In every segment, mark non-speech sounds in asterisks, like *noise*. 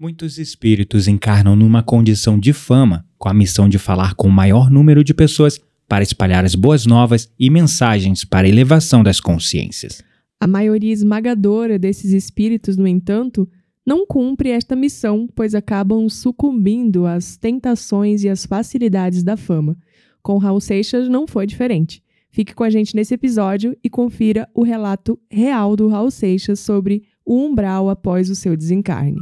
Muitos espíritos encarnam numa condição de fama, com a missão de falar com o maior número de pessoas para espalhar as boas novas e mensagens para a elevação das consciências. A maioria esmagadora desses espíritos, no entanto, não cumpre esta missão, pois acabam sucumbindo às tentações e às facilidades da fama. Com Raul Seixas não foi diferente. Fique com a gente nesse episódio e confira o relato real do Raul Seixas sobre o umbral após o seu desencarne.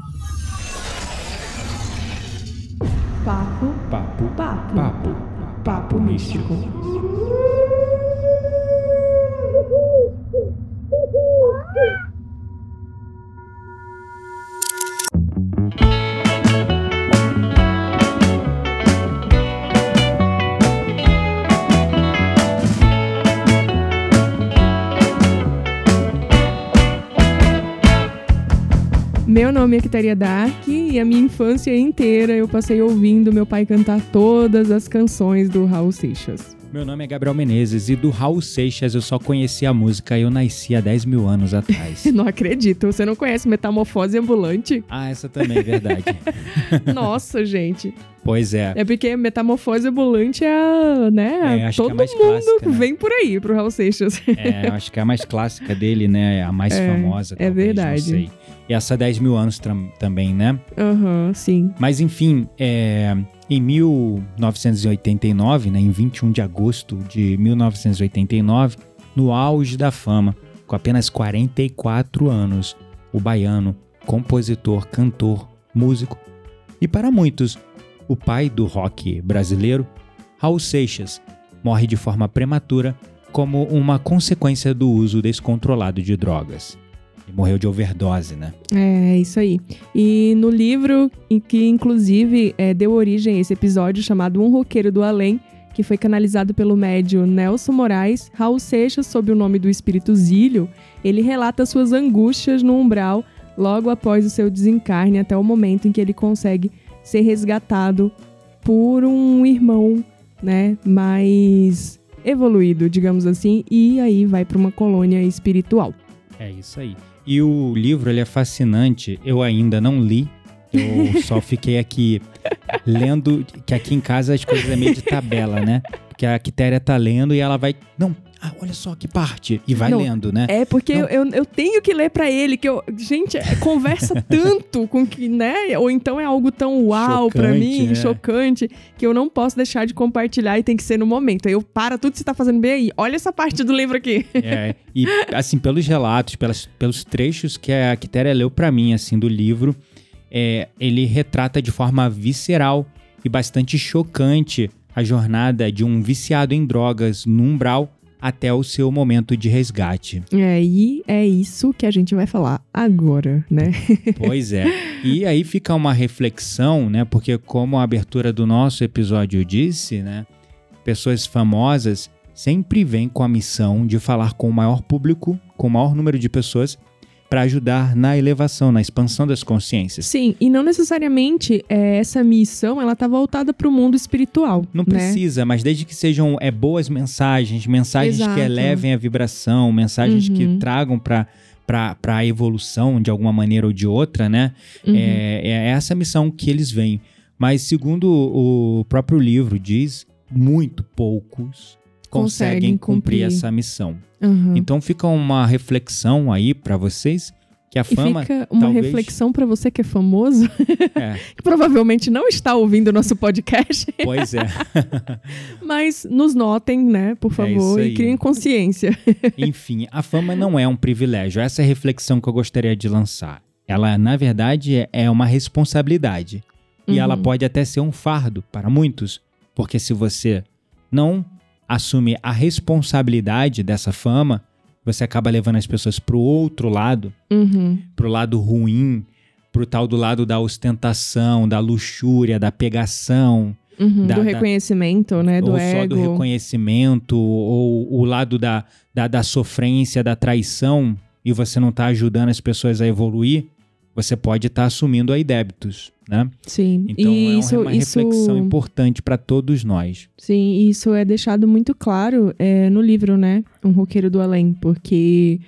Papo, Papo, papo, papo, papo místico. Meu nome é Quitaria Dark e a minha infância inteira eu passei ouvindo meu pai cantar todas as canções do Raul Seixas. Meu nome é Gabriel Menezes e do Raul Seixas eu só conheci a música Eu Nasci há 10 mil anos atrás. *laughs* Não acredito, você não conhece Metamorfose Ambulante? ah, essa também é verdade. *laughs* Nossa, gente. Pois é. É porque Metamorfose Ambulante é, a, né? É, acho que é todo mais mundo clássica, né? vem por aí pro Raul Seixas. É, eu acho que é a mais clássica dele, né? A mais É, famosa. é talvez, verdade. Não sei. E essa 10 mil anos também, né? Aham, sim. Mas enfim, é, em 1989, né, em 21 de agosto de 1989, no auge da fama, com apenas 44 anos, o baiano, compositor, cantor, músico e para muitos, o pai do rock brasileiro, Raul Seixas, morre de forma prematura como uma consequência do uso descontrolado de drogas. Ele morreu de overdose, né? É, isso aí. E no livro, em que inclusive é, deu origem a esse episódio chamado Um Roqueiro do Além, que foi canalizado pelo médio Nelson Moraes, Raul Seixas, sob o nome do espírito Zílio, ele relata suas angústias no umbral logo após o seu desencarne, até o momento em que ele consegue ser resgatado por um irmão, né, mais evoluído, digamos assim, e aí vai para uma colônia espiritual. É isso aí. E o livro ele é fascinante. Eu ainda não li. Eu só *laughs* fiquei aqui lendo, que aqui em casa as coisas é meio de tabela, né? Porque a Quitéria tá lendo e ela vai. Não, ah, olha só que parte. E vai Não, lendo, né? É, porque Não. eu, eu, eu tenho que ler pra ele, que eu. Gente, é, conversa *laughs* tanto com que, né? Ou então é algo tão uau pra Chocante, mim, é. chocante, que eu não posso deixar de compartilhar e tem que ser no momento. Aí eu para tudo que você tá fazendo bem aí. Olha essa parte do livro aqui. É, e assim, pelos relatos, pelas, pelos trechos que a Quitéria leu pra mim, assim, do livro, é, ele retrata de forma visceral e bastante chocante a jornada de um viciado em drogas no umbral até o seu momento de resgate. É, e é isso que a gente vai falar agora, né? *laughs* Pois é. E aí fica uma reflexão, né? Porque como a abertura do nosso episódio disse, né? Pessoas famosas sempre vêm com a missão de falar com o maior público, com o maior número de pessoas, para ajudar na elevação, na expansão das consciências. Sim, e não necessariamente é, essa missão ela tá voltada pro mundo espiritual. Não né? precisa, mas desde que sejam é, boas mensagens, mensagens Exato. que elevem a vibração, mensagens que Uhum. tragam para para a evolução de alguma maneira ou de outra, né? Uhum. É, é essa missão que eles veem. Mas, segundo o próprio livro diz, muito poucos conseguem cumprir cumprir. essa missão. Uhum. Então, fica uma reflexão aí para vocês que a E fama. fica uma talvez- reflexão pra você que é famoso, *laughs* É, que provavelmente não está ouvindo o nosso podcast, pois é. *laughs* mas nos notem, né, por É favor, isso e criem consciência. *laughs* Enfim, a fama não é um privilégio. Essa é a reflexão que eu gostaria de lançar. Ela, na verdade, é- é uma responsabilidade. E Uhum. ela pode até ser um fardo para muitos. Porque se você não assume a responsabilidade dessa fama, você acaba levando as pessoas pro outro lado, Uhum. pro lado ruim, pro tal do lado da ostentação, da luxúria, da pegação, Uhum, Da- do da- reconhecimento, né? Do ou ego. só do reconhecimento, ou o lado da, da, da sofrência, da traição, e você não está ajudando as pessoas a evoluir, você pode estar assumindo aí débitos, né? Sim. Então e é isso, uma isso, reflexão importante para todos nós. sim, isso é deixado muito claro é, no livro, né? Um roqueiro do além, porque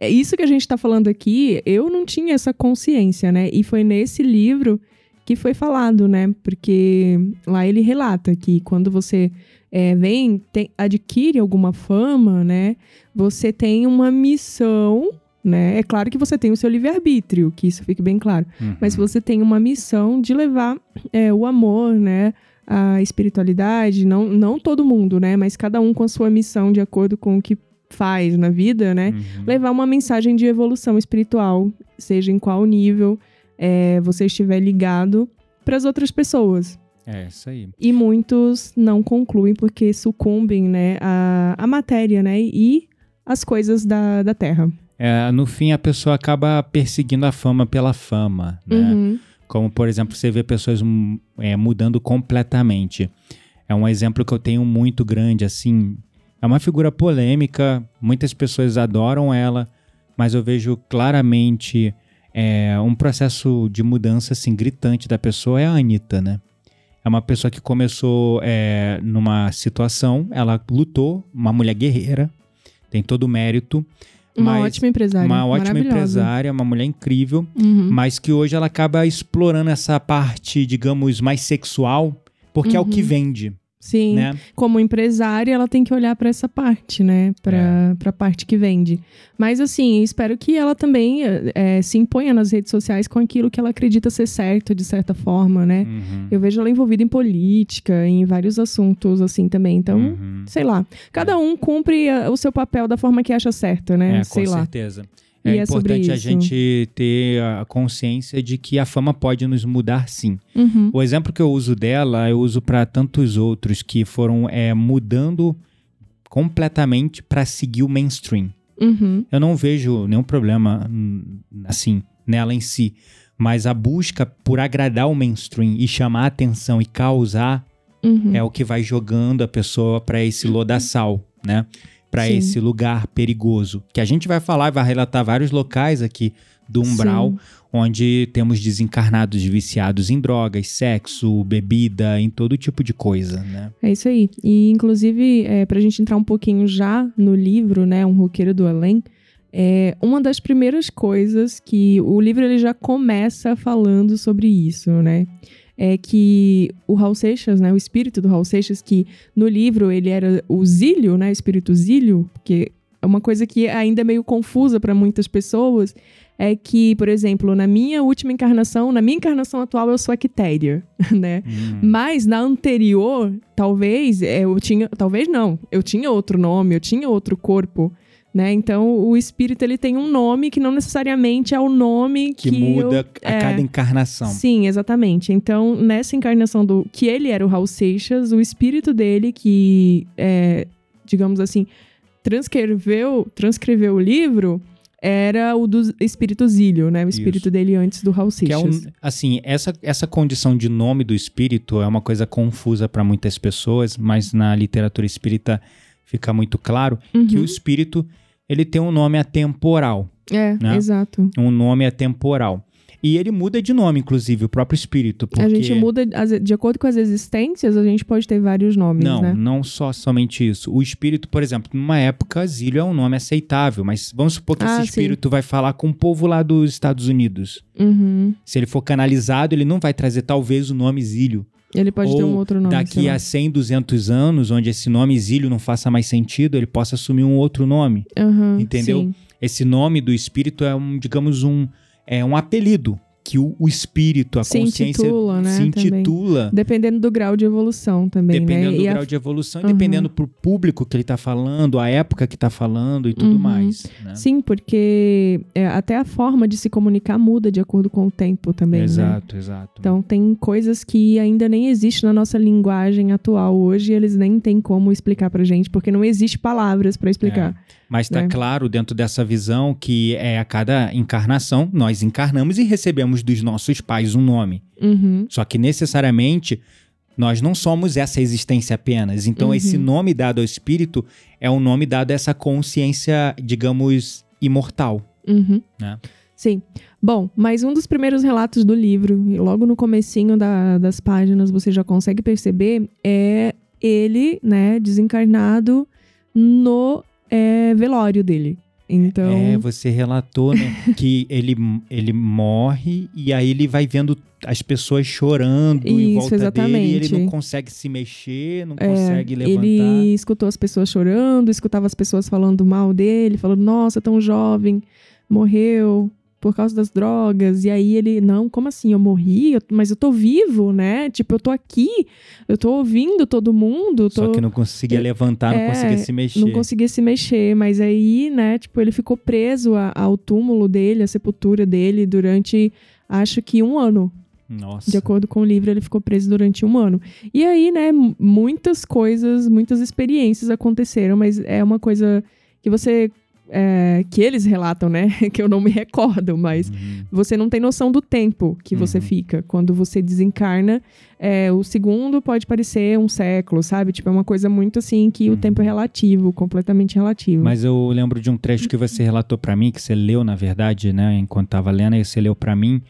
é isso que a gente tá falando aqui, eu não tinha essa consciência, né? E foi nesse livro que foi falado, né? Porque lá ele relata que quando você é, vem, tem, adquire alguma fama, né? Você tem uma missão, né? É claro que você tem o seu livre-arbítrio, que isso fique bem claro. Uhum. Mas você tem uma missão de levar é, o amor, né? A espiritualidade, não, não todo mundo, né? Mas cada um com a sua missão de acordo com o que faz na vida, né? Uhum. Levar uma mensagem de evolução espiritual, seja em qual nível é, você estiver ligado para as outras pessoas. É, isso aí. E muitos não concluem porque sucumbem, né, à, à matéria, né, e as coisas da, da Terra. É, no fim, a pessoa acaba perseguindo a fama pela fama, né? Uhum. Como, por exemplo, você vê pessoas hum, é, mudando completamente. É um exemplo que eu tenho muito grande, assim. É uma figura polêmica, muitas pessoas adoram ela, mas eu vejo claramente é, um processo de mudança, assim, gritante da pessoa é a Anitta, né? É uma pessoa que começou é, numa situação, ela lutou, uma mulher guerreira, tem todo o mérito. Uma mas ótima empresária. Uma ótima empresária, uma mulher incrível, Uhum. mas que hoje ela acaba explorando essa parte, digamos, mais sexual, porque é o que Uhum. vende, Sim. né? Como empresária, ela tem que olhar para essa parte, né? Para É. pra parte que vende. Mas, assim, espero que ela também é, se imponha nas redes sociais com aquilo que ela acredita ser certo, de certa forma, né? Uhum. Eu vejo ela envolvida em política, em vários assuntos, assim, também. Então, Uhum. sei lá. Cada um cumpre ah, o seu papel da forma que acha certa, né? É, sei com lá. certeza. É é importante a gente ter a consciência de que a fama pode nos mudar sim. Uhum. O exemplo que eu uso dela, eu uso para tantos outros que foram é, mudando completamente para seguir o mainstream. Uhum. Eu não vejo nenhum problema hum, assim nela em si, mas a busca por agradar o mainstream e chamar a atenção e causar Uhum. é o que vai jogando a pessoa para esse lodaçal, né? Para esse lugar perigoso. Que a gente vai falar, vai relatar vários locais aqui do umbral Sim. onde temos desencarnados viciados em drogas, sexo, bebida, em todo tipo de coisa, né? É isso aí. E, inclusive, é, pra gente entrar um pouquinho já no livro, né? Um roqueiro do além. É, uma das primeiras coisas que o livro ele já começa falando sobre isso, né? É que o Raul Seixas, né, o espírito do Raul Seixas, que no livro ele era o Zílio, né, o espírito Zílio, que é uma coisa que ainda é meio confusa para muitas pessoas, é que, por exemplo, na minha última encarnação, na minha encarnação atual eu sou a Quitéria, *laughs* né? Hum, Mas na anterior, talvez é, eu tinha, talvez não, eu tinha outro nome, eu tinha outro corpo, né? Então o espírito ele tem um nome que não necessariamente é o nome que, que muda eu- a é. cada encarnação. Sim, exatamente. Então, nessa encarnação do que ele era o Raul Seixas, o espírito dele que, é, digamos assim, transcreveu, transcreveu o livro era o do espírito Zílio, né? O espírito Isso. dele antes do Raul Que é Seixas. um, assim, essa, essa condição de nome do espírito é uma coisa confusa para muitas pessoas, mas na literatura espírita fica muito claro que Uhum. o espírito ele tem um nome atemporal, É, né? exato. um nome atemporal. E ele muda de nome, inclusive, o próprio espírito, porque A gente muda, de acordo com as existências, a gente pode ter vários nomes, Não, né? não só somente isso. O espírito, por exemplo, numa época, Zílio é um nome aceitável, mas vamos supor que Ah, esse sim. espírito vai falar com o povo lá dos Estados Unidos. Uhum. Se ele for canalizado, ele não vai trazer talvez o nome Zílio. Ele pode ter Ou um outro nome. Daqui a 100, 200 anos, onde esse nome Zílio não faça mais sentido, ele possa assumir um outro nome. Aham, entendeu? sim. Esse nome do espírito é um, digamos, um, é um apelido que o, o espírito, a Se consciência intitula, né, se também. intitula. Dependendo do grau de evolução também, Dependendo né? do E a- grau de evolução, e Aham. dependendo pro público que ele tá falando, a época que tá falando e tudo Uhum. mais. né? Sim, porque é, até a forma de se comunicar muda de acordo com o tempo também, né? Exato, exato. Então tem coisas que ainda nem existem na nossa linguagem atual hoje, e eles nem têm como explicar pra gente, porque não existe palavras pra explicar. Mas tá né? claro dentro dessa visão que é a cada encarnação, nós encarnamos e recebemos dos nossos pais um nome. Uhum. Só que necessariamente nós não somos essa existência apenas. Então Uhum. esse nome dado ao espírito é um nome dado a essa consciência, digamos, imortal. Uhum. Né? Sim. Bom, mas um dos primeiros relatos do livro, e logo no comecinho da- das páginas você já consegue perceber, é ele, né, desencarnado no é, velório dele. Então, É, você relatou, né, *laughs* que ele, ele morre e aí ele vai vendo as pessoas chorando em Isso, volta dele e ele exatamente. não consegue se mexer, não É, consegue levantar. ele escutou as pessoas chorando, escutava as pessoas falando mal dele, falando, nossa, tão jovem, morreu por causa das drogas. E aí ele, não, como assim? Eu morri? Eu- mas eu tô vivo, né? Tipo, eu tô aqui, eu tô ouvindo todo mundo. Tô... Só que não conseguia levantar, não É, conseguia se mexer. Não conseguia se mexer, mas aí, né, tipo, ele ficou preso a- ao túmulo dele, à sepultura dele, durante, acho que um ano. Nossa. De acordo com o livro, ele ficou preso durante um ano. E aí, né, muitas coisas, muitas experiências aconteceram, mas é uma coisa que você. É, que eles relatam, né? *laughs* que eu não me recordo, mas Uhum. você não tem noção do tempo que você Uhum. fica. Quando você desencarna, é, o segundo pode parecer um século, sabe? Tipo, é uma coisa muito assim que o Uhum. tempo é relativo, completamente relativo. Mas eu lembro de um trecho que você relatou pra mim, que você leu, na verdade, né, enquanto tava lendo, aí você leu pra mim,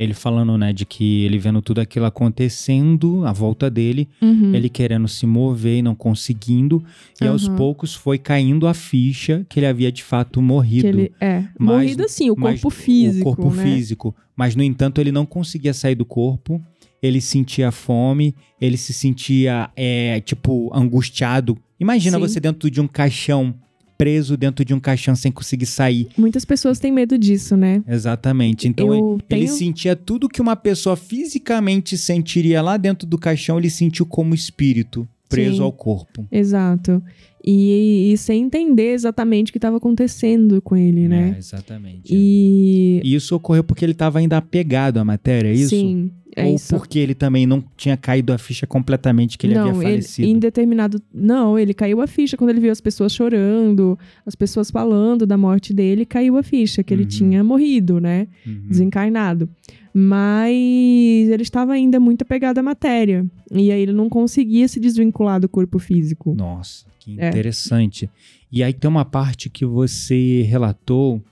ele falando, né, de que ele vendo tudo aquilo acontecendo à volta dele, Uhum. ele querendo se mover e não conseguindo, e aos Aham. poucos foi caindo a ficha que ele havia de fato morrido. ele é Mas- morrido assim, o mas corpo físico, O corpo né? físico. Mas, no entanto, ele não conseguia sair do corpo, ele sentia fome, ele se sentia, é, tipo, angustiado. Imagina Sim. você dentro de um caixão, preso dentro de um caixão sem conseguir sair. Muitas pessoas têm medo disso, né? Exatamente. Então, Eu ele, ele tenho- sentia tudo que uma pessoa fisicamente sentiria lá dentro do caixão, ele sentiu como espírito preso Sim. ao corpo. Exato. E, e sem entender exatamente o que estava acontecendo com ele, É, né? exatamente. E. E isso ocorreu porque ele estava ainda apegado à matéria, é isso? Sim, é Ou isso. porque ele também não tinha caído a ficha completamente que ele não, havia falecido? em determinado. Não, ele caiu a ficha quando ele viu as pessoas chorando, as pessoas falando da morte dele, caiu a ficha que ele Uhum. tinha morrido, né? Uhum. Desencarnado. Mas ele estava ainda muito apegado à matéria. E aí ele não conseguia se desvincular do corpo físico. Nossa, que É. interessante. E aí tem uma parte que você relatou,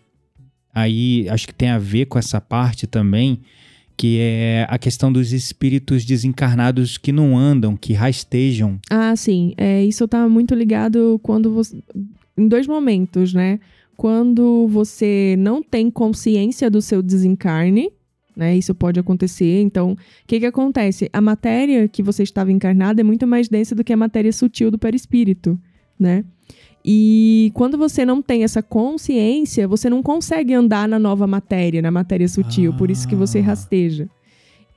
aí acho que tem a ver com essa parte também, que é a questão dos espíritos desencarnados que não andam, que rastejam. Ah, sim. É, isso tá muito ligado quando você. Em dois momentos, né? Quando você não tem consciência do seu desencarne, né? Isso pode acontecer. Então, o que que acontece? A matéria que você estava encarnada é muito mais densa do que a matéria sutil do perispírito, né? E quando você não tem essa consciência, você não consegue andar na nova matéria, na matéria sutil. Por isso que você Ah. rasteja.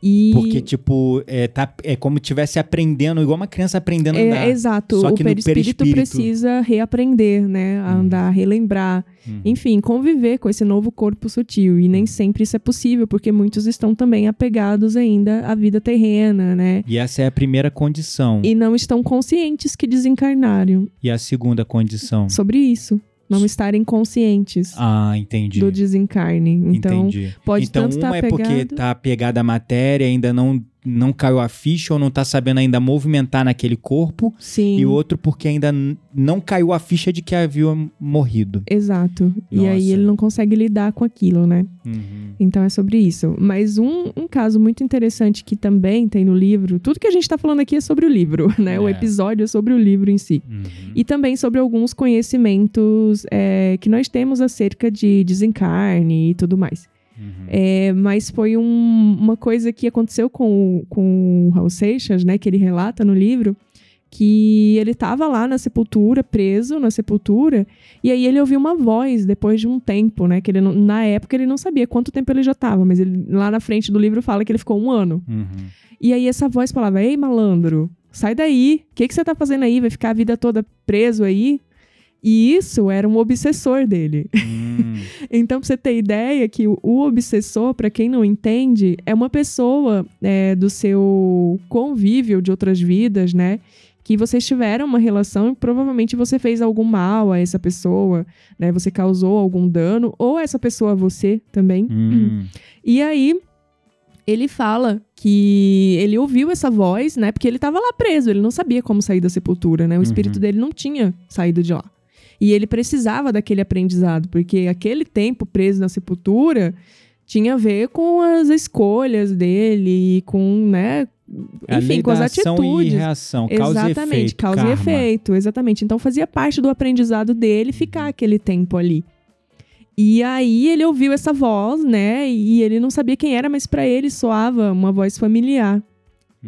E... Porque, tipo, é, tá, é como se estivesse aprendendo, igual uma criança aprendendo a É, andar. exato. Só o que no perispírito, perispírito. precisa reaprender, né? A Uhum. andar, relembrar. Uhum. Enfim, conviver com esse novo corpo sutil. E nem sempre isso é possível, porque muitos estão também apegados ainda à vida terrena, né? E essa é a primeira condição. E não estão conscientes que desencarnaram E a segunda condição? sobre isso. Não estarem conscientes Ah, entendi. do desencarne. Então, entendi. pode então, tanto estar uma é porque tá apegada à matéria, ainda não, não caiu a ficha ou não tá sabendo ainda movimentar naquele corpo. sim. E o outro porque ainda não caiu a ficha de que havia morrido. Exato. E Nossa. aí ele não consegue lidar com aquilo, né? Uhum. Então é sobre isso. Mas um, um caso muito interessante que também tem no livro, tudo que a gente está falando aqui é sobre o livro, *laughs* né? O É. episódio é sobre o livro em si. Uhum. E também sobre alguns conhecimentos é, que nós temos acerca de desencarne e tudo mais. Uhum. É, mas foi um- uma coisa que aconteceu com, o- com o Raul Seixas, né? Que ele relata no livro, que ele estava lá na sepultura, preso na sepultura, e aí ele ouviu uma voz depois de um tempo, né? Que ele não- na época ele não sabia quanto tempo ele já estava, mas ele, lá na frente do livro fala que ele ficou um ano. Uhum. E aí essa voz falava: Ei, malandro, sai daí. O que, que você tá fazendo aí? Vai ficar a vida toda preso aí? E isso era um obsessor dele. Hum. *laughs* Então, pra você ter ideia que o, obsessor, pra quem não entende, é uma pessoa é, do seu convívio de outras vidas, né? Que vocês tiveram uma relação e provavelmente você fez algum mal a essa pessoa, né? Você causou algum dano, ou essa pessoa a você também. Hum. *clears throat* E aí, ele fala que ele ouviu essa voz, né? Porque ele tava lá preso, ele não sabia como sair da sepultura, né? O espírito Uhum. dele não tinha saído de lá. E ele precisava daquele aprendizado, porque aquele tempo preso na sepultura tinha a ver com as escolhas dele e com, né? Enfim, com as da ação atitudes. e reação, causa e Exatamente, efeito, causa karma. e efeito, exatamente. Então fazia parte do aprendizado dele ficar aquele tempo ali. E aí ele ouviu essa voz, né? E ele não sabia quem era, mas para ele soava uma voz familiar.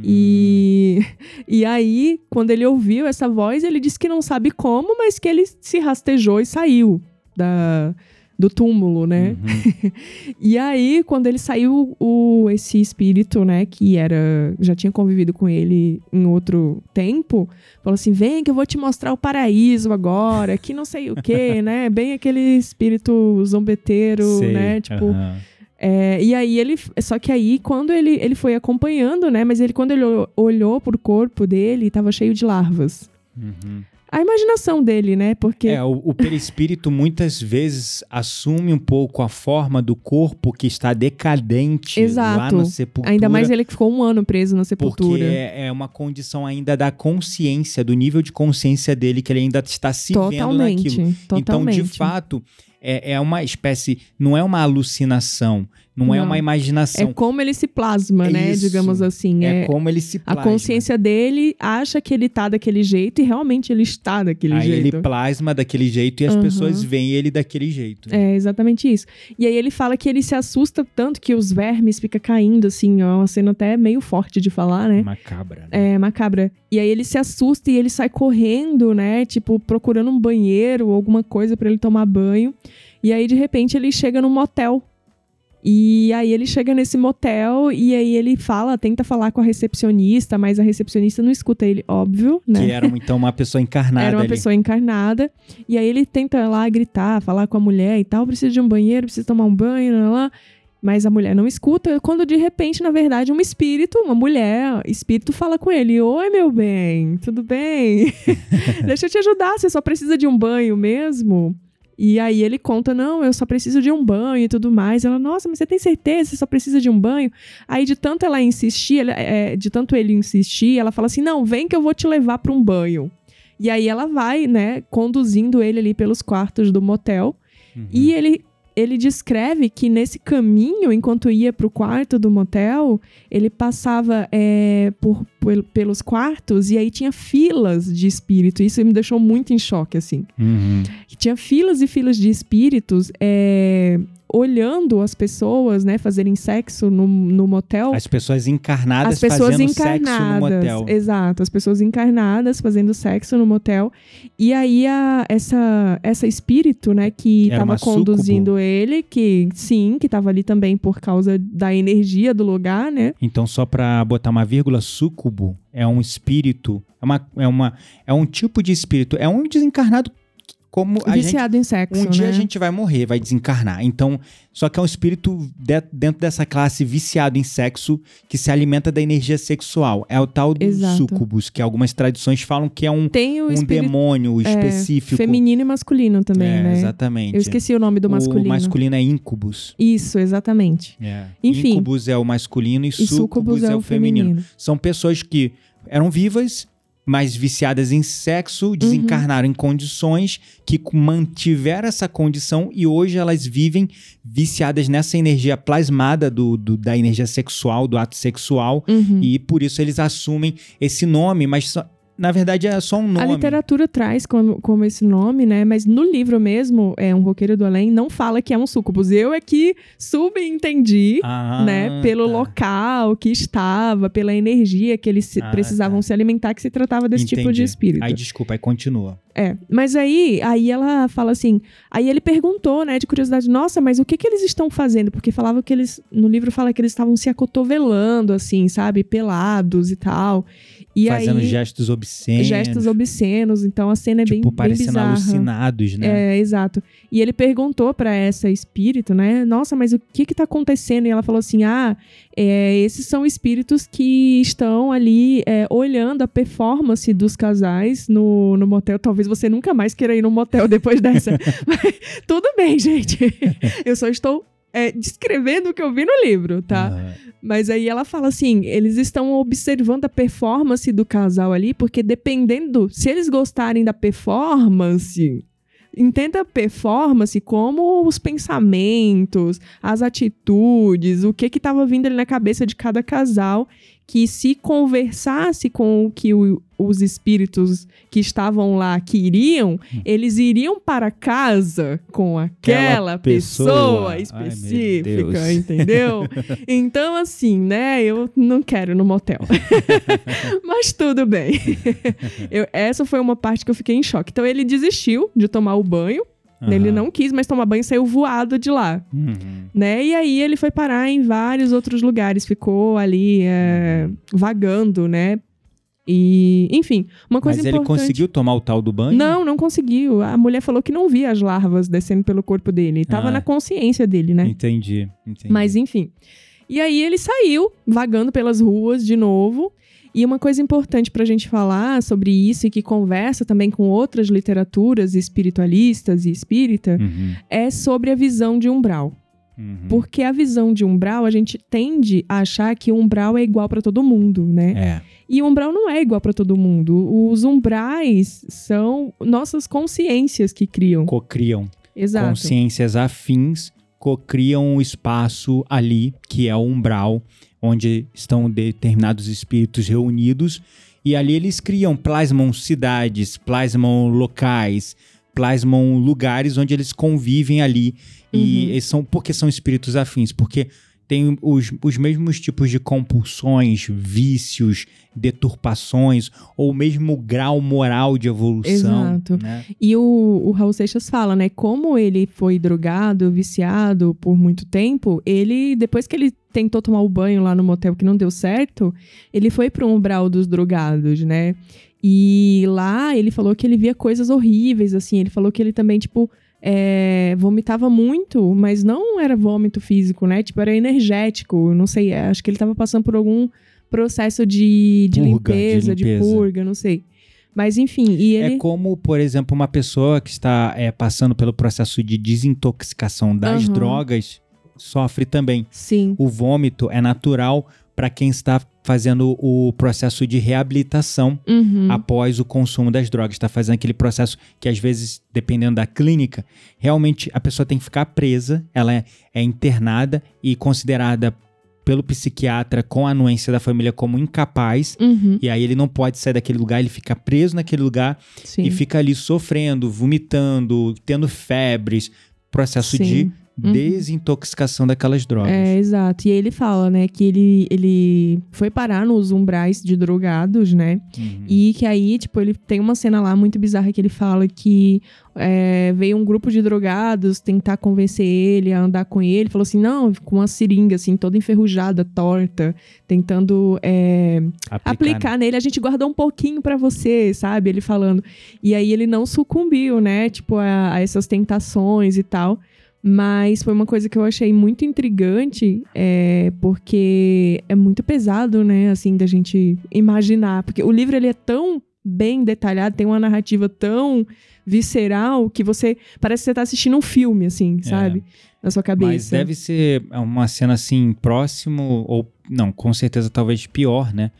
E, *laughs* e aí, quando ele ouviu essa voz, ele disse que não sabe como, mas que ele se rastejou e saiu da, do túmulo, né? Uhum. *laughs* E aí, quando ele saiu, o, esse espírito, né, que era já tinha convivido com ele em outro tempo, falou assim: vem que eu vou te mostrar o paraíso agora, que não sei o quê, *laughs* né? Bem aquele espírito zombeteiro, Sei, né? Tipo. aham. É, e aí ele. Só que aí, quando ele, ele foi acompanhando, né? Mas ele, quando ele olhou pro corpo dele, tava cheio de larvas. Uhum. A imaginação dele, né? Porque. É, o, o perispírito muitas vezes assume um pouco a forma do corpo que está decadente lá Exato. na sepultura. Ainda mais ele que ficou um ano preso na porque sepultura. é, é uma condição ainda da consciência, do nível de consciência dele, que ele ainda está se vendo Totalmente. naquilo. Totalmente. Então, de fato, é, é uma espécie, não é uma alucinação, não, é Não. uma imaginação. É como ele se plasma, É né? isso. Digamos assim. É É, como ele se a plasma. consciência dele acha que ele tá daquele jeito e realmente ele está daquele Aí jeito. ele plasma daquele jeito e as Aham. pessoas veem ele daquele jeito. É exatamente isso. E aí ele fala que ele se assusta tanto que os vermes ficam caindo, assim, ó. Uma cena até meio forte de falar, né? Macabra. Né? É, macabra. E aí ele se assusta e ele sai correndo, né? Tipo, procurando um banheiro ou alguma coisa pra ele tomar banho. E aí, de repente, ele chega num motel. E aí ele chega nesse motel e aí ele fala, tenta falar com a recepcionista, mas a recepcionista não escuta ele, óbvio, né? Que era então uma pessoa encarnada Era uma ali. pessoa encarnada. E aí ele tenta lá gritar, falar com a mulher e tal, precisa de um banheiro, precisa tomar um banho, lá, lá. Mas a mulher não escuta, quando de repente, na verdade, um espírito, uma mulher, espírito fala com ele: Oi, meu bem, tudo bem? *laughs* Deixa eu te ajudar, você só precisa de um banho mesmo? E aí ele conta: Não, eu só preciso de um banho e tudo mais. Ela, nossa, mas você tem certeza? Você só precisa de um banho? Aí de tanto ela insistir, ela- é, de tanto ele insistir, ela fala assim: Não, vem que eu vou te levar para um banho. E aí ela vai, né, conduzindo ele ali pelos quartos do motel. Uhum. E ele, ele descreve que nesse caminho, enquanto ia pro quarto do motel, ele passava é, por, pel- pelos quartos e aí tinha filas de espírito. Isso me deixou muito em choque, assim. Uhum. Tinha filas e filas de espíritos é, olhando as pessoas, né, fazerem sexo no, no motel. As pessoas encarnadas As pessoas fazendo encarnadas. sexo no motel. Exato, as pessoas encarnadas fazendo sexo no motel. E aí a, essa essa espírito, né, que Era tava uma conduzindo ele, que sim, que tava ali também por causa da energia do lugar, né? Então, só pra botar uma vírgula, súcubo é um espírito, é, uma, é, uma, é um tipo de espírito, é um desencarnado como a gente Viciado em sexo, Um dia né? a gente vai morrer, vai desencarnar. Então, só que é um espírito de- dentro dessa classe viciado em sexo que se alimenta da energia sexual. É o tal do Exato. súcubus, que algumas tradições falam que é um, um espírito demônio é, específico. feminino e masculino também, é, né? Exatamente. Eu esqueci o nome do masculino. O masculino é incubus. Isso, exatamente. É. Enfim. Incubus é o masculino e, E sucubus é o feminino. São pessoas que eram vivas, mas viciadas em Uhum. sexo, desencarnaram em condições que mantiveram essa condição e hoje elas vivem viciadas nessa energia plasmada do, do- da energia sexual, do ato sexual, Uhum. e por isso eles assumem esse nome, mas na verdade é só um nome. A literatura traz como, como esse nome, né? Mas no livro mesmo, é um roqueiro do além, não fala que é um sucubus. Eu é que subentendi, Ah, né? Pelo tá. local que estava, pela energia que eles Ah, precisavam tá. se alimentar, que se tratava desse tipo de Entendi. espírito. Aí desculpa, aí continua. É, mas aí, aí ela fala assim, aí ele perguntou, né, de curiosidade, nossa, mas o que que eles estão fazendo? Porque falava que eles, no livro fala que eles estavam se acotovelando, assim, sabe, pelados e tal. E Fazendo aí, gestos obscenos. gestos obscenos, então a cena é tipo, bem, bem parecendo bizarra. alucinados, né? É, exato. E ele perguntou pra essa espírito, né? Nossa, mas o que que tá acontecendo? E ela falou assim: ah, é, esses são espíritos que estão ali é, olhando a performance dos casais no, no motel. Talvez você nunca mais queira ir no motel depois dessa. *laughs* Mas tudo bem, gente. Eu só estou. É, descrevendo o que eu vi no livro, tá? Aham. Mas aí ela fala assim: eles estão observando a performance do casal ali, porque dependendo, se eles gostarem da performance, entenda a performance como os pensamentos, as atitudes, o que que tava vindo ali na cabeça de cada casal que se conversasse com o que o, os espíritos que estavam lá queriam, Hum. eles iriam para casa com aquela Aquela pessoa. pessoa, Ai, específica, Deus. entendeu? *laughs* então, assim, né, eu não quero ir no motel. *laughs* Mas tudo bem. Eu- essa foi uma parte que eu fiquei em choque. Então, ele desistiu de tomar o banho. Né? Ele não quis mais tomar banho e saiu voado de lá Uhum. né? E aí ele foi parar em vários outros lugares, ficou ali é, vagando, né? E, enfim, uma coisa Mas ele importante. conseguiu tomar o tal do banho? Não, não conseguiu. A mulher falou que não via as larvas descendo pelo corpo dele. Tava Ah. na consciência dele, né? Entendi, entendi. Mas enfim. E aí ele saiu vagando pelas ruas de novo. E uma coisa importante pra gente falar sobre isso e que conversa também com outras literaturas espiritualistas e espírita Uhum, é sobre a visão de umbral. uhum. Porque a visão de umbral, a gente tende a achar que o umbral é igual pra todo mundo, né? É. E o umbral não é igual pra todo mundo. Os umbrais são nossas consciências que criam. Cocriam. Exato. Consciências afins cocriam um espaço ali, que é o umbral, onde estão determinados espíritos reunidos. E ali eles criam, plasmam cidades, plasmam locais, plasmam lugares onde eles convivem ali. E Uhum. eles são, porque são espíritos afins? Porque tem os, os mesmos tipos de compulsões, vícios, deturpações, ou o mesmo grau moral de evolução. Exato. Né? E o, o Raul Seixas fala, né? Como ele foi drogado, viciado por muito tempo, ele, depois que ele tentou tomar o banho lá no motel que não deu certo, ele foi pro umbral dos drogados, né? E lá ele falou que ele via coisas horríveis, assim. Ele falou que ele também, tipo, é, vomitava muito, mas não era vômito físico, né? Tipo, era energético. Não sei, é, acho que ele tava passando por algum processo de, de, Purga, de limpeza, de limpeza. purga, não sei. Mas enfim, e ele. É como, por exemplo, uma pessoa que está é, passando pelo processo de desintoxicação das Aham. drogas sofre também. Sim. O vômito é natural para quem está fazendo o processo de reabilitação Uhum. após o consumo das drogas. Está fazendo aquele processo que, às vezes, dependendo da clínica, realmente a pessoa tem que ficar presa, ela é, é internada e considerada pelo psiquiatra com a anuência da família como incapaz. Uhum. E aí ele não pode sair daquele lugar, ele fica preso naquele lugar Sim. e fica ali sofrendo, vomitando, tendo febres, processo Sim. de Uhum. desintoxicação daquelas drogas. É, exato. E ele fala, né, que ele, ele foi parar nos umbrais de drogados, né? Uhum. E que aí, tipo, ele tem uma cena lá muito bizarra que ele fala que é, veio um grupo de drogados tentar convencer ele a andar com ele. Falou assim, não, com uma seringa, assim, toda enferrujada, torta, tentando é, aplicar nele. A gente guardou um pouquinho pra você, sabe? Ele falando. E aí ele não sucumbiu, né? Tipo, a, a essas tentações e tal. Mas foi uma coisa que eu achei muito intrigante, é, porque é muito pesado, né, assim, da gente imaginar. Porque o livro, ele é tão bem detalhado, tem uma narrativa tão visceral que você... Parece que você tá assistindo um filme, assim, sabe? Na sua cabeça. É. Mas deve ser uma cena assim, próximo, ou não, com certeza talvez pior, né?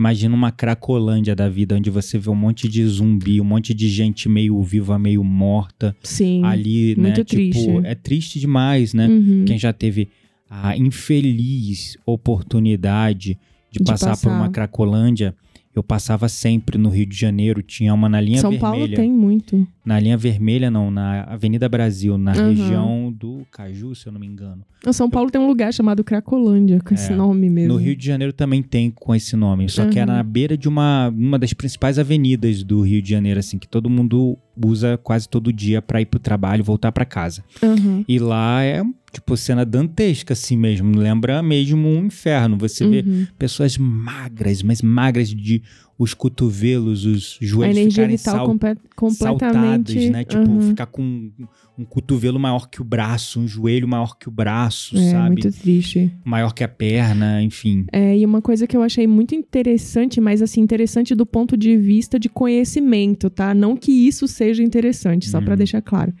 Imagina uma Cracolândia da vida, onde você vê um monte de zumbi, um monte de gente meio viva, meio morta Sim. ali, né? muito tipo, triste. é triste demais, né? Uhum. Quem já teve a infeliz oportunidade de, De passar, por passar. uma Cracolândia, eu passava sempre no Rio de Janeiro, tinha uma na linha São vermelha. Paulo tem muito. Na linha vermelha, não, na Avenida Brasil, na Aham. região do Caju, se eu não me engano. No São Paulo tem um lugar chamado Cracolândia, com esse É. nome mesmo. No Rio de Janeiro também tem com esse nome, só que é Uhum. na beira de uma, uma das principais avenidas do Rio de Janeiro, assim, que todo mundo usa quase todo dia pra ir pro trabalho, voltar pra casa. Uhum. E lá é, tipo, cena dantesca, assim mesmo, lembra mesmo um inferno. Você vê Uhum. pessoas magras, mas magras de os cotovelos, os A joelhos energia ficarem vital sal- comple- completamente... saltadas, né? Tipo, Uhum. ficar com um, um cotovelo maior que o braço, um joelho maior que o braço, É, sabe? muito triste. Maior que a perna, enfim. É, e uma coisa que eu achei muito interessante, mas assim, interessante do ponto de vista de conhecimento, tá? Não que isso seja interessante, só pra Uhum. deixar claro.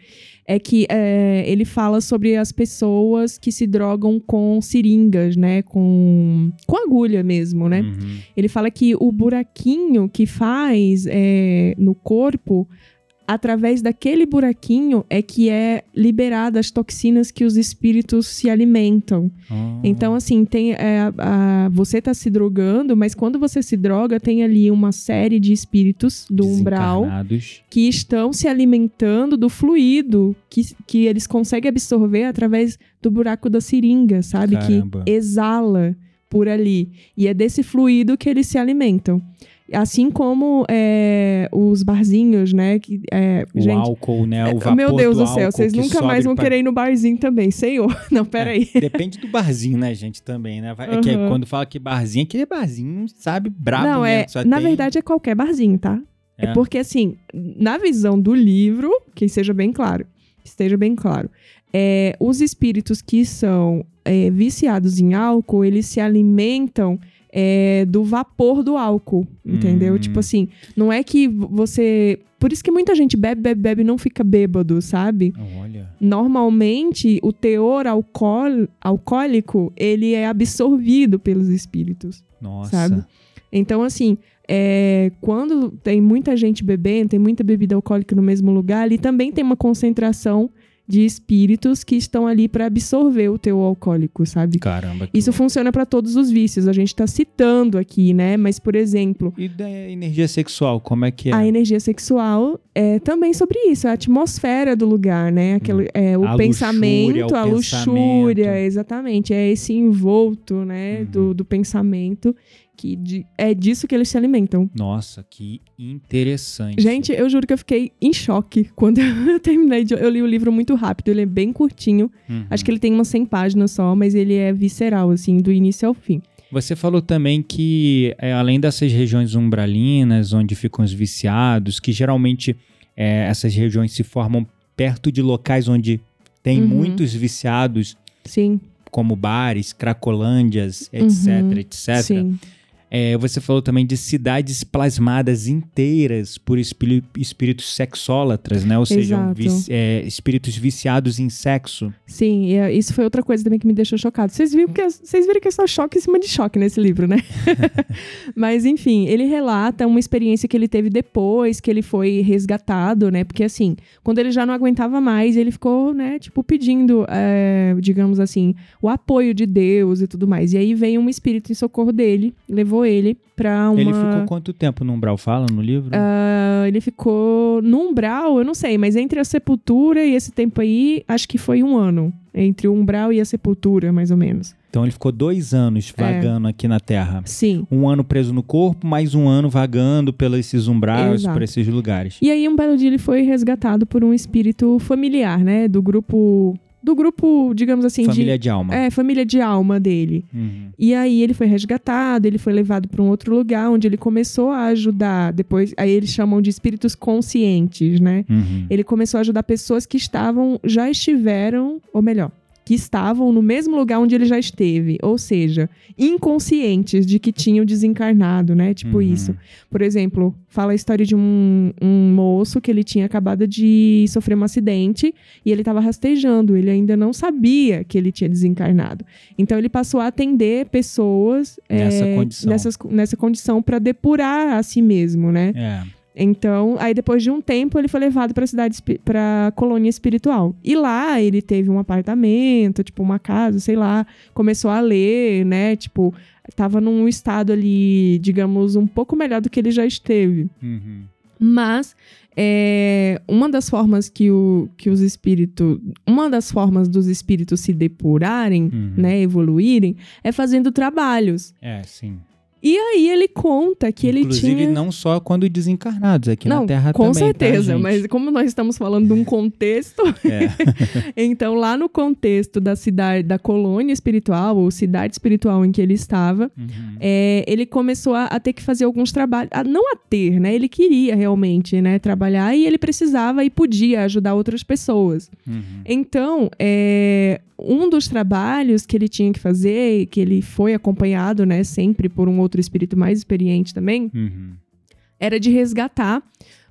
É que é, ele fala sobre as pessoas que se drogam com seringas, né? Com, com agulha mesmo, né? Uhum. Ele fala que o buraquinho que faz é, no corpo através daquele buraquinho é que é liberada as toxinas que os espíritos se alimentam. Ah. Então, assim, tem é, a- você tá se drogando, mas quando você se droga, tem ali uma série de espíritos do umbral que estão se alimentando do fluido que, que eles conseguem absorver através do buraco da seringa, sabe? Caramba. Que exala por ali. E é desse fluido que eles se alimentam. Assim como é, os barzinhos, né? Que, é, O gente, álcool, né? O é, vapor meu Deus do, álcool céu, vocês nunca mais vão pra- querer ir no barzinho também, senhor. *laughs* Não, peraí. É, depende do barzinho, né, gente, também, né? É que Uhum. quando fala que barzinho, aquele barzinho, sabe, brabo Não, é. mesmo. só Na tem- verdade, é qualquer barzinho, tá? É. É. porque, assim, na visão do livro, que seja bem claro, esteja bem claro, é, os espíritos que são é, viciados em álcool, eles se alimentam é, do vapor do álcool, entendeu? Hum. Tipo assim, não é que você. Por isso que muita gente bebe, bebe, bebe e não fica bêbado, sabe? Olha. Normalmente, o teor alcool, alcoólico, ele é absorvido pelos espíritos. Nossa. Sabe? Então, assim, é, quando tem muita gente bebendo, tem muita bebida alcoólica no mesmo lugar, ali também tem uma concentração de espíritos que estão ali para absorver o teu alcoólico, sabe? Caramba. que Isso funciona para todos os vícios. A gente tá citando aqui, né? Mas, por exemplo, E da energia sexual, como é que é? a energia sexual é também sobre isso, a atmosfera do lugar, né? Aquele, é, o A pensamento, luxúria, a pensamento. luxúria, exatamente. É esse envolto, né, Uhum. do, do pensamento, que de- é disso que eles se alimentam. Nossa, que interessante. Gente, eu juro que eu fiquei em choque *laughs* quando eu terminei de. Eu li o livro muito rápido, ele é bem curtinho. Uhum. Acho que ele tem umas 100 páginas só, mas ele é visceral, assim, do início ao fim. Você falou também que, é, além dessas regiões umbralinas, onde ficam os viciados, que geralmente é, essas regiões se formam perto de locais onde tem Uhum. muitos viciados, Sim, como bares, cracolândias, etc, Uhum. etc. sim. É, você falou também de cidades plasmadas inteiras por espí- espíritos sexólatras, né? Ou seja, vici- é, espíritos viciados em sexo. Sim, e é- isso foi outra coisa também que me deixou chocado. Vocês viram que, é- vocês viram que é só choque em cima de choque nesse livro, né? *laughs* Mas, enfim, ele relata uma experiência que ele teve depois que ele foi resgatado, né? Porque, assim, quando ele já não aguentava mais, ele ficou, né, tipo, pedindo, é, digamos assim, o apoio de Deus e tudo mais. E aí veio um espírito em socorro dele, levou ele pra uma. Ele ficou quanto tempo no umbral? Fala no livro? Ah, ele ficou no umbral, eu não sei, mas entre a sepultura e esse tempo aí, acho que foi um ano. Entre o umbral e a sepultura, mais ou menos. Então ele ficou dois anos É. vagando aqui na Terra. Sim. Um ano preso no corpo, mais um ano vagando pelos esses umbrais, por esses lugares. E aí, um belo dia, ele foi resgatado por um espírito familiar, né? Do grupo. Do grupo, digamos assim, Família de alma. de. É, família de alma dele. Uhum. E aí ele foi resgatado, ele foi levado para um outro lugar onde ele começou a ajudar. Depois, aí eles chamam de espíritos conscientes, né? Uhum. Ele começou a ajudar pessoas que estavam, já estiveram, ou melhor, que estavam no mesmo lugar onde ele já esteve, ou seja, inconscientes de que tinham desencarnado, né? Tipo Uhum. isso. Por exemplo, fala a história de um, um moço que ele tinha acabado de sofrer um acidente e ele estava rastejando, ele ainda não sabia que ele tinha desencarnado. Então ele passou a atender pessoas Nessa é, condição. nessas- nessa condição para depurar a si mesmo, né? É. Então, aí depois de um tempo, ele foi levado para cidade para colônia espiritual. E lá ele teve um apartamento, tipo uma casa, sei lá, começou a ler, né? Tipo, tava num estado ali, digamos, um pouco melhor do que ele já esteve. Uhum. Mas é, uma das formas que, o, que os espíritos, uma das formas dos espíritos se depurarem, Uhum. né, evoluírem, é fazendo trabalhos. É, sim. E aí ele conta que Inclusive, ele tinha não só quando desencarnados, aqui não, na Terra com também. tá, certeza, mas como nós estamos falando de um contexto, É. *laughs* então lá no contexto da cidade, da colônia espiritual ou cidade espiritual em que ele estava, Uhum. é, ele começou a, a ter que fazer alguns trabalhos, a- não a ter, né? Ele queria realmente, né, trabalhar e ele precisava e podia ajudar outras pessoas. Uhum. Então, é, um dos trabalhos que ele tinha que fazer, que ele foi acompanhado, né, sempre por um outro espírito mais experiente também, Uhum. era de resgatar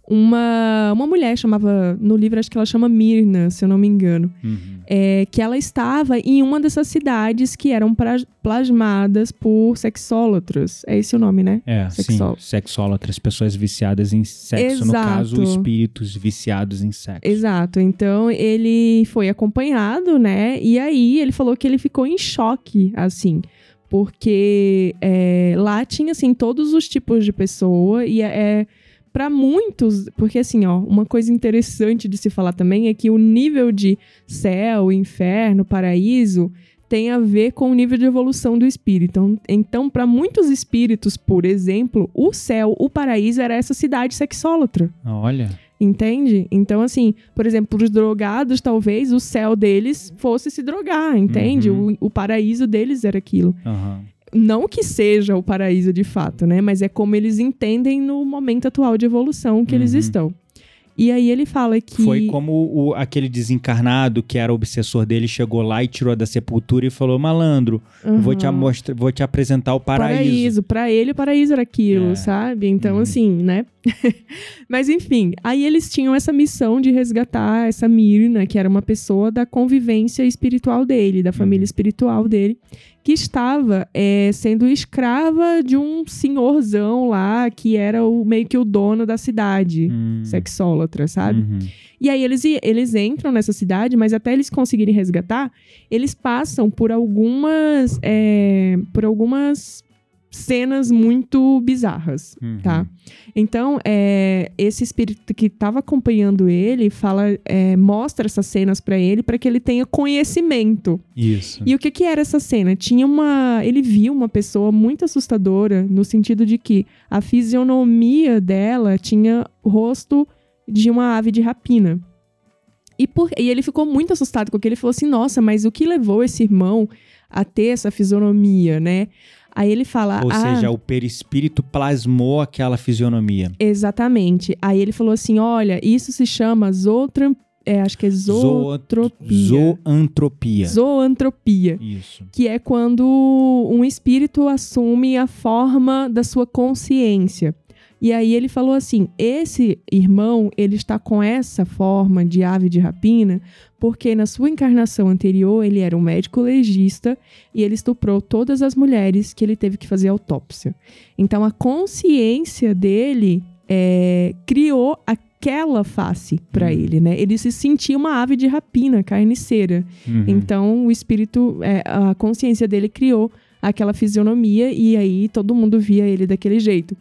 uma, uma mulher, chamava, no livro acho que ela chama Mirna, se eu não me engano. Uhum. é, que ela estava em uma dessas cidades que eram pra- plasmadas por sexólatras. É esse o nome, né? É, Sexó- sim. Sexólatras, pessoas viciadas em sexo. No caso, Exato. espíritos viciados em sexo. Exato. Então ele foi acompanhado, né? E aí ele falou que ele ficou em choque, assim. Porque é, lá tinha, assim, todos os tipos de pessoa. E é, para muitos. Porque, assim, ó, uma coisa interessante de se falar também é que o nível de céu, inferno, paraíso tem a ver com o nível de evolução do espírito. Então, então para muitos espíritos, por exemplo, o céu, o paraíso era essa cidade sexólatra. Olha. Entende? Então, assim, por exemplo, os drogados, talvez o céu deles fosse se drogar, entende? Uhum. O, o paraíso deles era aquilo. Aham. Não que seja o paraíso de fato, né? Mas é como eles entendem no momento atual de evolução que eles Uhum. estão. E aí ele fala que. Foi como o, aquele desencarnado que era obsessor dele chegou lá e tirou da sepultura e falou: Malandro, eu vou te, amostra- vou te apresentar o paraíso. paraíso. Pra ele, o paraíso era aquilo, É. sabe? Então, Uhum. assim, né? *laughs* Mas enfim, aí eles tinham essa missão de resgatar essa Mirna, que era uma pessoa da convivência espiritual dele, da família Uhum. espiritual dele, que estava é, sendo escrava de um senhorzão lá, que era o, meio que o dono da cidade. Hum. Sexólatra, sabe? Uhum. E aí eles, eles entram nessa cidade, mas até eles conseguirem resgatar, eles passam por algumas. é, por algumas cenas muito bizarras, Uhum. tá? Então, é, esse espírito que estava acompanhando ele fala, é, mostra essas cenas pra ele para que ele tenha conhecimento. Isso. E o que que era essa cena? Tinha uma, ele viu uma pessoa muito assustadora no sentido de que a fisionomia dela tinha o rosto de uma ave de rapina. E, por, e ele ficou muito assustado com aquilo. Ele falou assim: Nossa, mas o que levou esse irmão a ter essa fisionomia, né? Aí ele fala: Ou "Ah, seja, o perispírito plasmou aquela fisionomia. Exatamente. Aí ele falou assim: Olha, isso se chama é, acho que é zootropia. Zoantropia. Zoantropia. Isso. que é quando um espírito assume a forma da sua consciência. E aí ele falou assim: esse irmão, ele está com essa forma de ave de rapina, porque na sua encarnação anterior ele era um médico legista e ele estuprou todas as mulheres que ele teve que fazer autópsia. Então a consciência dele é, criou aquela face para Hum. ele, né? Ele se sentia uma ave de rapina, carniceira. Uhum. Então, o espírito, é, a consciência dele criou aquela fisionomia e aí todo mundo via ele daquele jeito.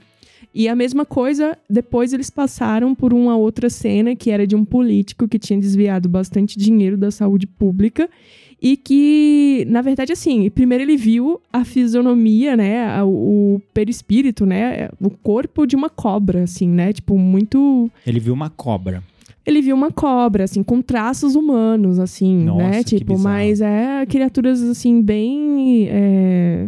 E a mesma coisa, depois eles passaram por uma outra cena que era de um político que tinha desviado bastante dinheiro da saúde pública e que, na verdade, assim, primeiro ele viu a fisionomia, né, o perispírito, né, o corpo de uma cobra, assim, né, tipo, muito Ele viu uma cobra. ele viu uma cobra, assim, com traços humanos, assim, Nossa, né? Tipo, mas é criaturas, assim, bem. é,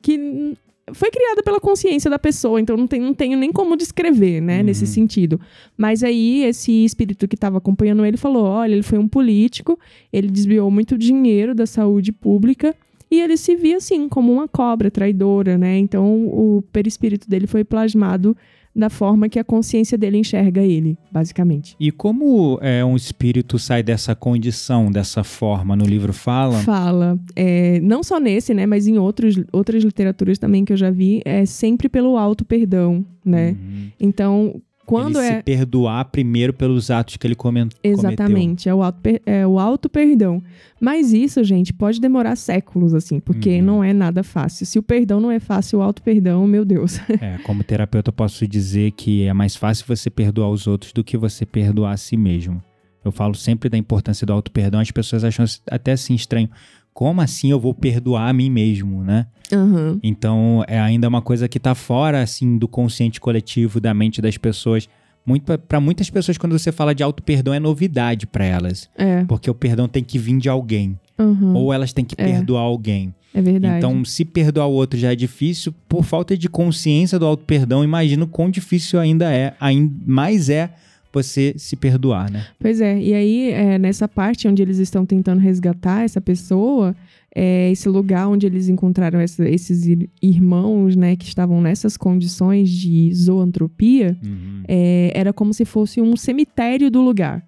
que foi criada pela consciência da pessoa, então não, tem, não tenho nem como descrever, né? Uhum. Nesse sentido. Mas aí, esse espírito que estava acompanhando ele falou: olha, ele foi um político, ele desviou muito dinheiro da saúde pública. E ele se via assim, como uma cobra traidora, né? Então o perispírito dele foi plasmado da forma que a consciência dele enxerga ele, basicamente. E como é, um espírito sai dessa condição, dessa forma? No livro fala? Fala, é, não só nesse, né, mas em outros, outras literaturas também que eu já vi, é sempre pelo auto perdão, né? Uhum. Então, quando ele é se perdoar primeiro pelos atos que ele cometeu. exatamente, é o auto, é o auto perdão. Mas isso, gente, pode demorar séculos assim, porque Uhum. não é nada fácil. Se o perdão não é fácil, o auto perdão, meu Deus. *laughs* É, como terapeuta eu posso dizer que é mais fácil você perdoar os outros do que você perdoar a si mesmo. Eu falo sempre da importância do auto-perdão, as pessoas acham até assim estranho. Como assim eu vou perdoar a mim mesmo, né? Aham. Então, é ainda uma coisa que tá fora, assim, do consciente coletivo, da mente das pessoas. Muito, para muitas pessoas, quando você fala de auto-perdão, é novidade para elas. É. Porque o perdão tem que vir de alguém. aham, Ou elas têm que É. perdoar alguém. É verdade. Então, se perdoar o outro já é difícil, por falta de consciência do auto-perdão, imagino quão difícil ainda é, ainda mais é você se perdoar, né? Pois é, e aí é, nessa parte onde eles estão tentando resgatar essa pessoa, é, esse lugar onde eles encontraram essa- esses ir- irmãos, né, que estavam nessas condições de zoantropia, Uhum. é, era como se fosse um cemitério do lugar.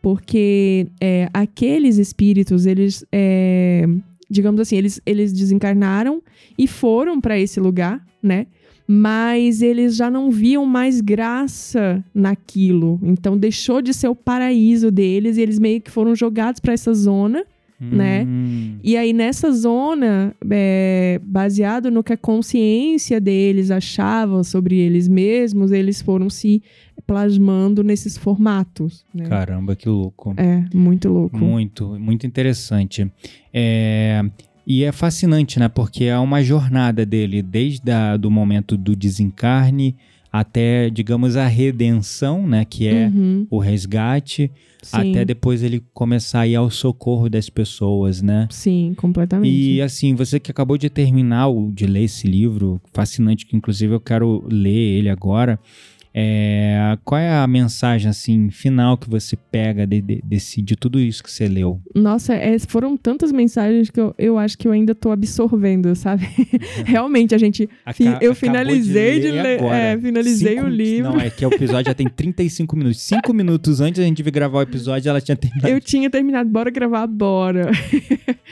porque é, aqueles espíritos, eles, é, digamos assim, eles, eles desencarnaram e foram para esse lugar, né? Mas eles já não viam mais graça naquilo. Então deixou de ser o paraíso deles e eles meio que foram jogados para essa zona né? Hum. E aí, nessa zona, é, baseado no que a consciência deles achava sobre eles mesmos, eles foram se plasmando nesses formatos. Né? Caramba, que louco. É, muito louco. Muito, muito interessante. É, e é fascinante, né? Porque é uma jornada dele, desde o momento do desencarne até, digamos, a redenção, né? Que é Uhum, o resgate, sim, até depois ele começar a ir ao socorro das pessoas, né? sim, completamente. E assim, você que acabou de terminar de ler esse livro, fascinante, que inclusive eu quero ler ele agora. É, qual é a mensagem assim final que você pega de, de, desse, de tudo isso que você leu? Nossa, é, foram tantas mensagens que eu, eu acho que eu ainda tô absorvendo, sabe? *laughs* Realmente, a gente. Aca- eu finalizei de ler. agora. É, finalizei Cinco- o livro. Não, é que o episódio já tem 35 minutos. Cinco minutos antes da gente vir gravar o episódio, ela tinha terminado. Eu tinha terminado, bora gravar, bora.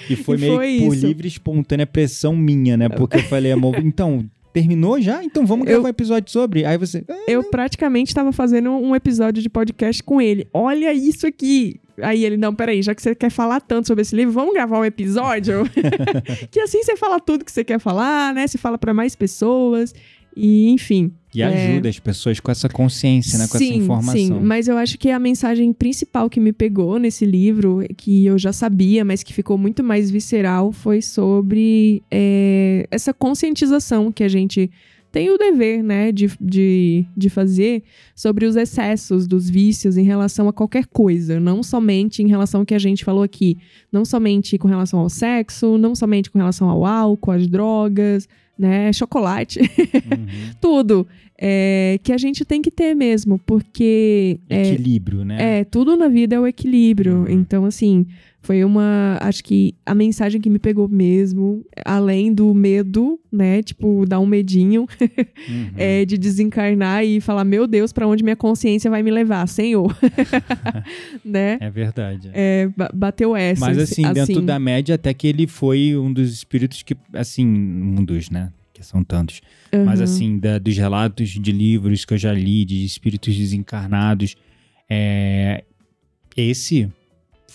E foi *laughs* e meio foi por isso. livre espontânea pressão minha, né? Porque eu falei, amor, então, terminou já? Então vamos Eu- gravar um episódio sobre. Aí você. "Ah, Eu praticamente estava fazendo um episódio de podcast com ele. Olha isso aqui. Aí ele, não, peraí, já que você quer falar tanto sobre esse livro, vamos gravar um episódio? *laughs* que assim você fala tudo que você quer falar, né? Você fala para mais pessoas. E, enfim. E É. ajuda as pessoas com essa consciência, né? Com sim, essa informação. Sim, mas eu acho que a mensagem principal que me pegou nesse livro, que eu já sabia, mas que ficou muito mais visceral, foi sobre é, essa conscientização que a gente tem o dever, né, de, de, de fazer sobre os excessos dos vícios em relação a qualquer coisa, não somente em relação ao que a gente falou aqui, não somente com relação ao sexo, não somente com relação ao álcool, às drogas, né, chocolate, Uhum. *laughs* tudo é, que a gente tem que ter mesmo, porque é, Equilíbrio, né? é, tudo na vida é o equilíbrio. Uhum. Então, assim, foi uma. Acho que a mensagem que me pegou mesmo, além do medo, né? Tipo, dar um medinho Uhum. *laughs* é, de desencarnar e falar: Meu Deus, pra onde minha consciência vai me levar, Senhor? *laughs* né? É verdade. É, ba- bateu essa. Mas assim, dentro da média, até que ele foi um dos espíritos que, assim, um dos, né? Que são tantos. Mas Uhum. assim, da- dos relatos de livros que eu já li, de espíritos desencarnados, é, esse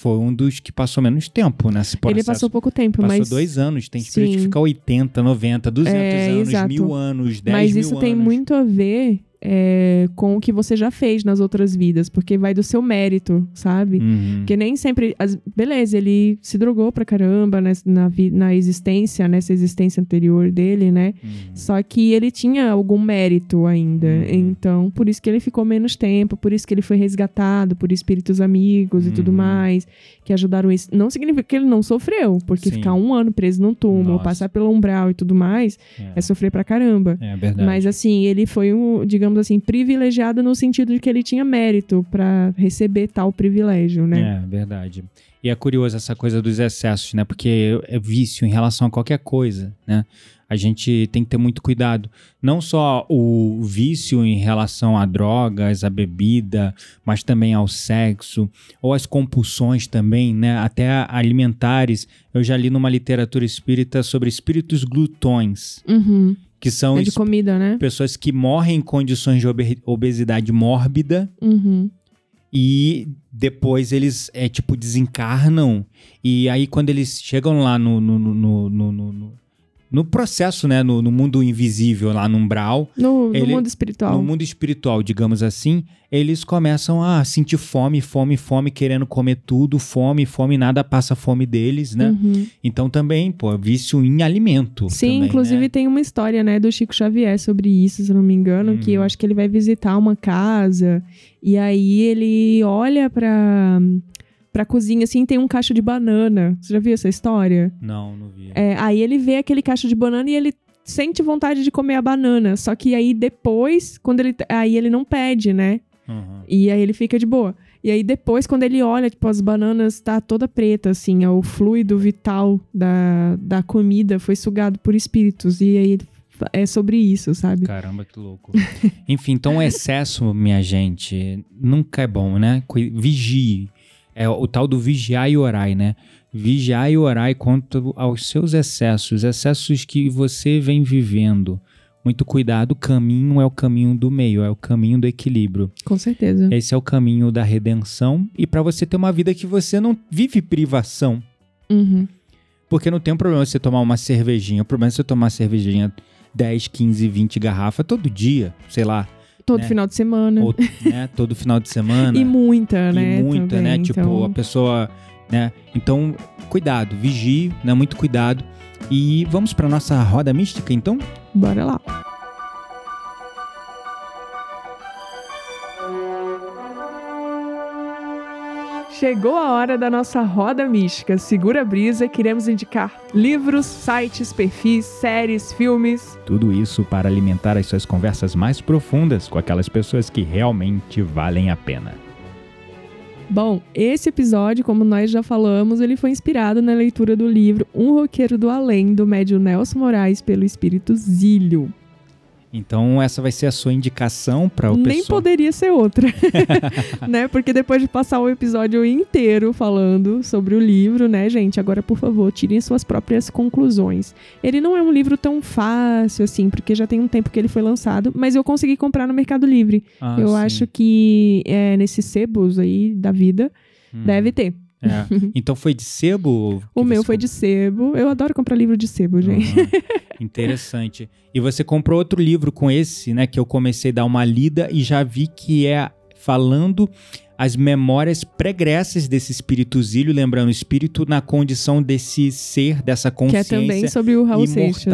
foi um dos que passou menos tempo nesse processo. Ele passou pouco tempo, Passou mas. dois anos. Tem espírito que fica 80, 90, 200 É, anos, exato. mil anos, 10 Mas mil isso tem anos. muito a ver é, com o que você já fez nas outras vidas, porque vai do seu mérito, sabe? Uhum. Porque nem sempre. as- beleza, ele se drogou pra caramba nes- na, vi- na existência, nessa existência anterior dele, né? Uhum. Só que ele tinha algum mérito ainda. Uhum. Então, por isso que ele ficou menos tempo, por isso que ele foi resgatado por espíritos amigos e tudo Uhum. mais, que ajudaram isso. Não significa que ele não sofreu, porque Sim. ficar um ano preso num túmulo, Nossa. passar pelo umbral e tudo mais, É, é sofrer pra caramba. é verdade. Mas assim, ele foi um, digamos assim, privilegiado no sentido de que ele tinha mérito pra receber tal privilégio, né? É, verdade. E é curioso essa coisa dos excessos, né? Porque é vício em relação a qualquer coisa, né? A gente tem que ter muito cuidado. Não só o vício em relação a drogas, a bebida, mas também ao sexo, ou as compulsões também, né? Até alimentares. Eu já li numa literatura espírita sobre espíritos glutões, Uhum. Que são É comida, né? pessoas que morrem em condições de obe- obesidade mórbida Uhum. e depois eles, é tipo, desencarnam. E aí, quando eles chegam lá no, no, no, no, no, no- no processo, né? No, no mundo invisível, lá no umbral, No, no Ele- mundo espiritual. no mundo espiritual, digamos assim, eles começam a sentir fome, fome, fome, querendo comer tudo, fome, fome, nada passa fome deles, né? Uhum. Então também, pô, vício em alimento. Sim, também, inclusive né? tem uma história, né, do Chico Xavier sobre isso, se eu não me engano, que eu Uhum. acho que ele vai visitar uma casa e aí ele olha pra, pra cozinha assim, tem um cacho de banana. Você já viu essa história? Não, não vi. É, aí ele vê aquele cacho de banana e ele sente vontade de comer a banana. Só que aí depois, quando ele. Aí ele não pede, né? Uhum. E aí ele fica de boa. E aí depois, quando ele olha, tipo, as bananas tá toda preta, assim, ó, o fluido vital da, da comida foi sugado por espíritos. E aí é sobre isso, sabe? Caramba, que louco. *laughs* Enfim, então o excesso, minha gente, nunca é bom, né? Vigie. É o tal do vigiar e orai, né? Vigiar e orai quanto aos seus excessos, excessos que você vem vivendo. Muito cuidado, o caminho é o caminho do meio, é o caminho do equilíbrio. Com certeza. Esse é o caminho da redenção e para você ter uma vida que você não vive privação. Uhum. Porque não tem um problema você tomar uma cervejinha. O problema é você tomar cervejinha 10, 15, 20 garrafas todo dia, sei lá. Todo né? final de semana. Ou, né, todo final de semana. *laughs* E muita, né? E muita, também, né? Tipo, então... a pessoa, né? Então, cuidado, vigie, né? Muito cuidado. E vamos para nossa roda mística, então? Bora lá. Chegou a hora da nossa roda mística. Segura a brisa, queremos indicar livros, sites, perfis, séries, filmes. Tudo isso para alimentar as suas conversas mais profundas com aquelas pessoas que realmente valem a pena. Bom, esse episódio, como nós já falamos, ele foi inspirado na leitura do livro Um Roqueiro do Além, do médio Nelson Moraes, pelo espírito Zílio. Então essa vai ser a sua indicação para o Nem pessoal. poderia ser outra, *laughs* *laughs* né? Porque depois de passar o episódio inteiro falando sobre o livro, né, gente? Agora, por favor, tirem suas próprias conclusões. Ele não é um livro tão fácil assim, porque já tem um tempo que ele foi lançado, mas eu consegui comprar no Mercado Livre. Ah, eu sim. acho que é, nesses sebos aí da vida Hum, deve ter. É. *laughs* Então foi de sebo? O meu foi de sebo. Eu adoro comprar livro de sebo, gente. Aham. *laughs* Interessante. E você comprou outro livro com esse, né? Que eu comecei a dar uma lida e já vi que é falando as memórias pregressas desse espírito zílio, lembrando, o espírito na condição desse ser, dessa Que é consciência também sobre o Raul Seixas.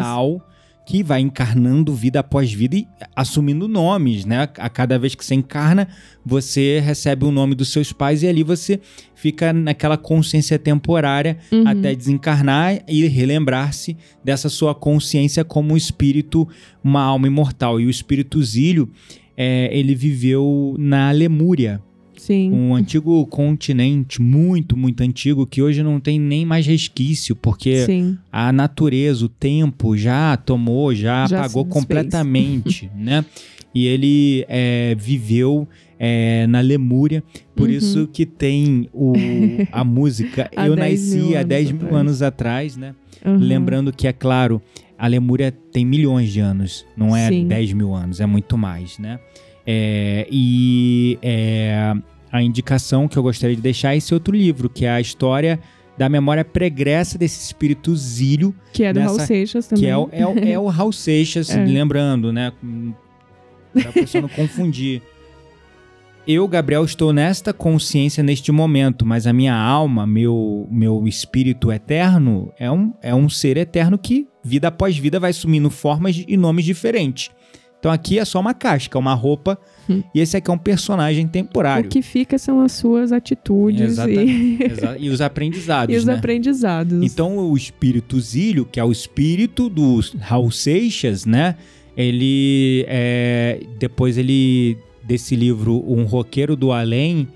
Que vai encarnando vida após vida e assumindo nomes, né? A cada vez que você encarna, você recebe o nome dos seus pais e ali você fica naquela consciência temporária Uhum. até desencarnar e relembrar-se dessa sua consciência como um espírito, uma alma imortal. E o espírito Zílio, é, ele viveu na Lemúria, Sim. um antigo continente muito, muito antigo que hoje não tem nem mais resquício, porque Sim. a natureza, o tempo já tomou, já, Já apagou completamente, *laughs* né? E ele é, viveu é, na Lemúria, por Uhum. isso que tem o, a *laughs* música Eu 10 mil Nasci há anos 10 mil anos atrás, né? Uhum. Lembrando que, é claro, a Lemúria tem milhões de anos, não é Sim. 10 mil anos, é muito mais, né? É, e é, a indicação que eu gostaria de deixar é esse outro livro, que é a história da memória pregressa desse espírito Zílio, Que é do nessa- Raul Seixas também. que é o, é, o- é o *laughs* Raul Seixas, É. lembrando, né? Pra pessoa não confundir. Eu, Gabriel, estou nesta consciência neste momento, mas a minha alma, meu, meu espírito eterno, é um, é um ser eterno que, vida após vida, vai assumindo formas e nomes diferentes. Então aqui é só uma casca, uma roupa, *laughs* E esse aqui é um personagem O temporário. que fica são as suas atitudes e, *laughs* e os aprendizados, e os né? aprendizados. Então, o espírito Zílio, que é o espírito do Raul Seixas, né? Ele, é, depois ele, desse livro Um Roqueiro do Além,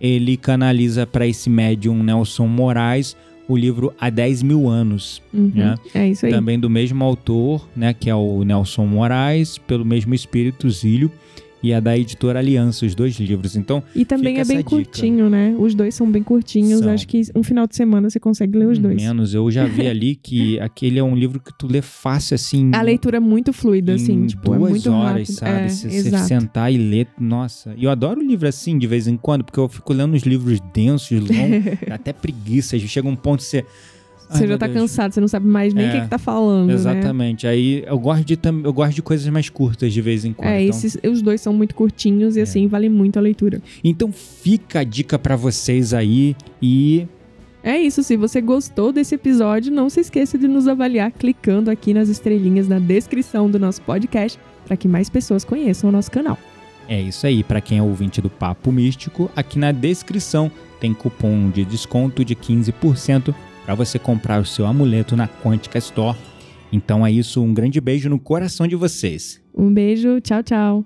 ele canaliza para esse médium Nelson Moraes o livro Há 10 mil anos, Uhum. né? É isso aí. também do mesmo autor, né? Que é o Nelson Moraes, pelo mesmo espírito Zílio, e é da editora Aliança, os dois livros. Então, E também é bem dica. curtinho, né? Os dois são bem curtinhos. São. Acho que um final de semana você consegue ler os dois. menos, eu já vi *laughs* ali que aquele é um livro que tu lê fácil, assim... A leitura é muito fluida, assim, tipo, é duas muito horas, rápido. sabe? É, Se você sentar e ler, nossa. E eu adoro livro assim de vez em quando, porque eu fico lendo uns livros densos, longos, *laughs* até preguiça. Chega um ponto que você. Você já tá Deus. cansado, você não sabe mais nem o É, que, que tá falando, né? Exatamente. Aí eu gosto de eu gosto de coisas mais curtas de vez em quando. É, então, esses, os dois são muito curtinhos e assim, vale muito a leitura. então fica a dica pra vocês aí e É isso, se você gostou desse episódio, não se esqueça de nos avaliar clicando aqui nas estrelinhas na descrição do nosso podcast para que mais pessoas conheçam o nosso canal. É isso aí, para quem é ouvinte do Papo Místico, aqui na descrição tem cupom de desconto de 15% para você comprar o seu amuleto na Quantica Store. Então é isso, um grande beijo no coração de vocês. Um beijo, tchau, tchau.